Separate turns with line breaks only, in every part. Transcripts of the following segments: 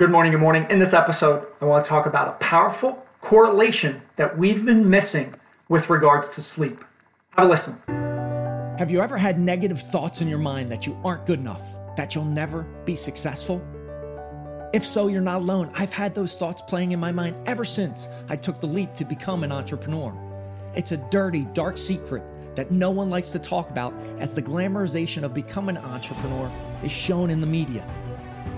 Good morning, good morning. In this episode, I want to talk about a powerful correlation that we've been missing with regards to sleep. Have a listen.
Have you ever had negative thoughts in your mind that you aren't good enough, that you'll never be successful? If so, you're not alone. I've had those thoughts playing in my mind ever since I took the leap to become an entrepreneur. It's a dirty, dark secret that no one likes to talk about as the glamorization of becoming an entrepreneur is shown in the media.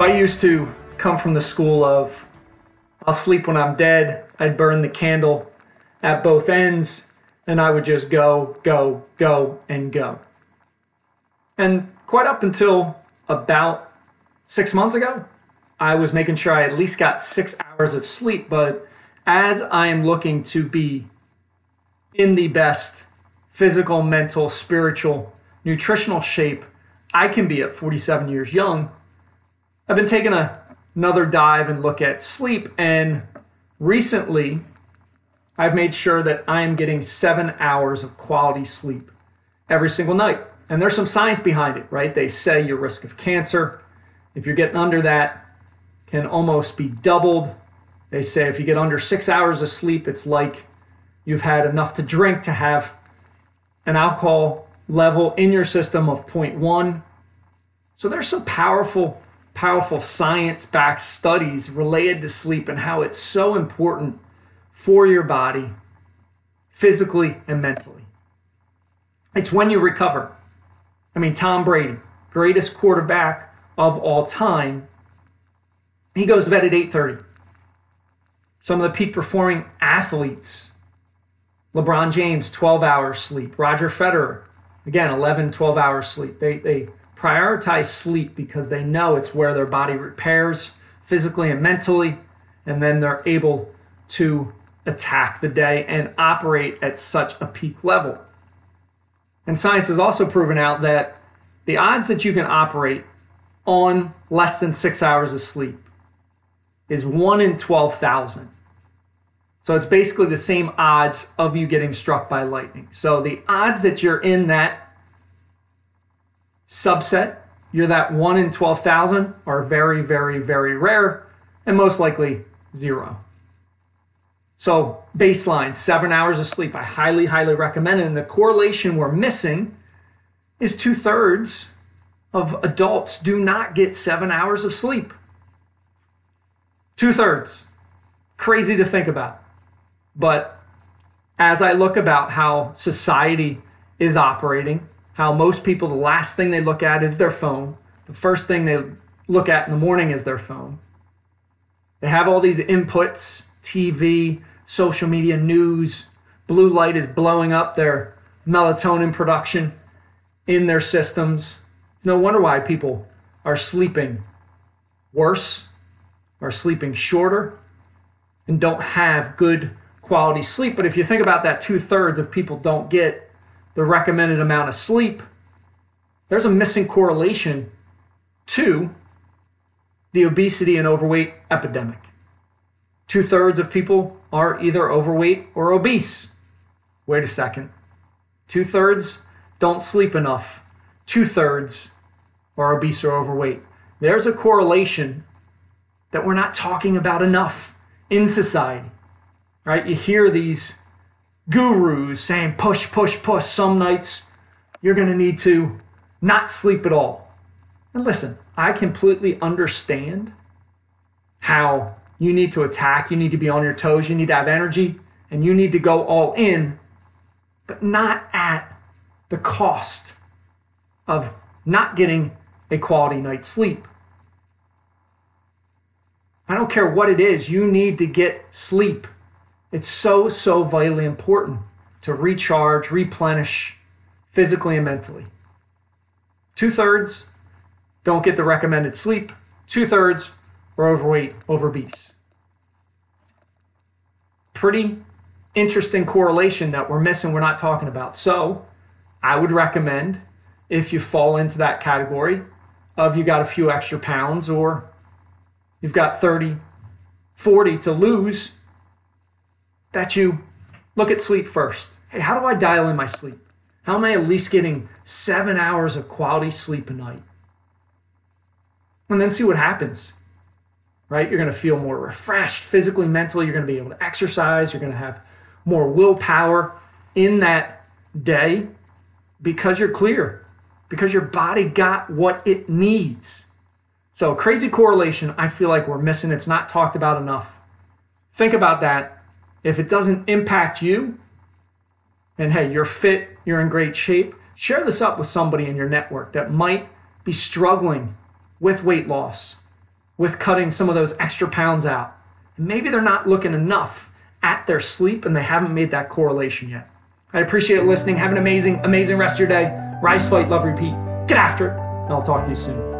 I used to come from the school of I'll sleep when I'm dead. I'd burn the candle at both ends, and I would just go, go, go, and go. And quite up until about six months ago, I was making sure I at least got six hours of sleep, but as I am looking to be in the best physical, mental, spiritual, nutritional shape I can be at 47 years young, I've been taking a, another dive and look at sleep. And recently, I've made sure that I am getting seven hours of quality sleep every single night. And there's some science behind it, right? They say your risk of cancer, if you're getting under that, can almost be doubled they say if you get under six hours of sleep, it's like you've had enough to drink to have an alcohol level in your system of 0.1. So there's some powerful, powerful science backed studies related to sleep and how it's so important for your body, physically and mentally. It's when you recover. I mean, Tom Brady, greatest quarterback of all time, he goes to bed at 8:30 some of the peak performing athletes. LeBron James, 12 hours sleep. Roger Federer, again, 11, 12 hours sleep. They, they prioritize sleep because they know it's where their body repairs physically and mentally, and then they're able to attack the day and operate at such a peak level. And science has also proven out that the odds that you can operate on less than six hours of sleep is 1 in 12,000. So it's basically the same odds of you getting struck by lightning. So the odds that you're in that subset, you're that 1 in 12,000, are very, very, very rare and most likely zero. So, baseline, seven hours of sleep, I highly, highly recommend it. And the correlation we're missing is two thirds of adults do not get seven hours of sleep. Two thirds. Crazy to think about. But as I look about how society is operating, how most people, the last thing they look at is their phone. The first thing they look at in the morning is their phone. They have all these inputs TV, social media, news. Blue light is blowing up their melatonin production in their systems. It's no wonder why people are sleeping worse, are sleeping shorter, and don't have good quality sleep. But if you think about that, two thirds of people don't get the recommended amount of sleep, there's a missing correlation to the obesity and overweight epidemic. Two thirds of people are either overweight or obese. Wait a second. Two thirds don't sleep enough. Two thirds are obese or overweight. There's a correlation that we're not talking about enough in society, right? You hear these gurus saying, push, push, push. Some nights you're going to need to not sleep at all. And listen, I completely understand how you need to attack, you need to be on your toes, you need to have energy, and you need to go all in, but not at the cost of not getting a quality night's sleep. I don't care what it is, you need to get sleep. It's so, so vitally important to recharge, replenish physically and mentally. Two thirds don't get the recommended sleep. two thirds are overweight, over. Pretty interesting correlation that we're missing, we're not talking about. So I would recommend if you fall into that category of you got a few extra pounds or you've got 30, 40 to lose, that you look at sleep first. Hey, how do I dial in my sleep? How am I at least getting seven hours of quality sleep a night? And then see what happens, right? You're going to feel more refreshed physically, mentally. You're going to be able to exercise. You're going to have more willpower in that day because you're clear, because your body got what it needs. So, crazy correlation, I feel like we're missing. It's not talked about enough. Think about that. If it doesn't impact you, and hey, you're fit, you're in great shape, share this up with somebody in your network that might be struggling with weight loss, with cutting some of those extra pounds out. Maybe they're not looking enough at their sleep and they haven't made that correlation yet. I appreciate listening. Have an amazing, amazing rest of your day. Rise, fight, love, repeat. Get after it. And I'll talk to you soon.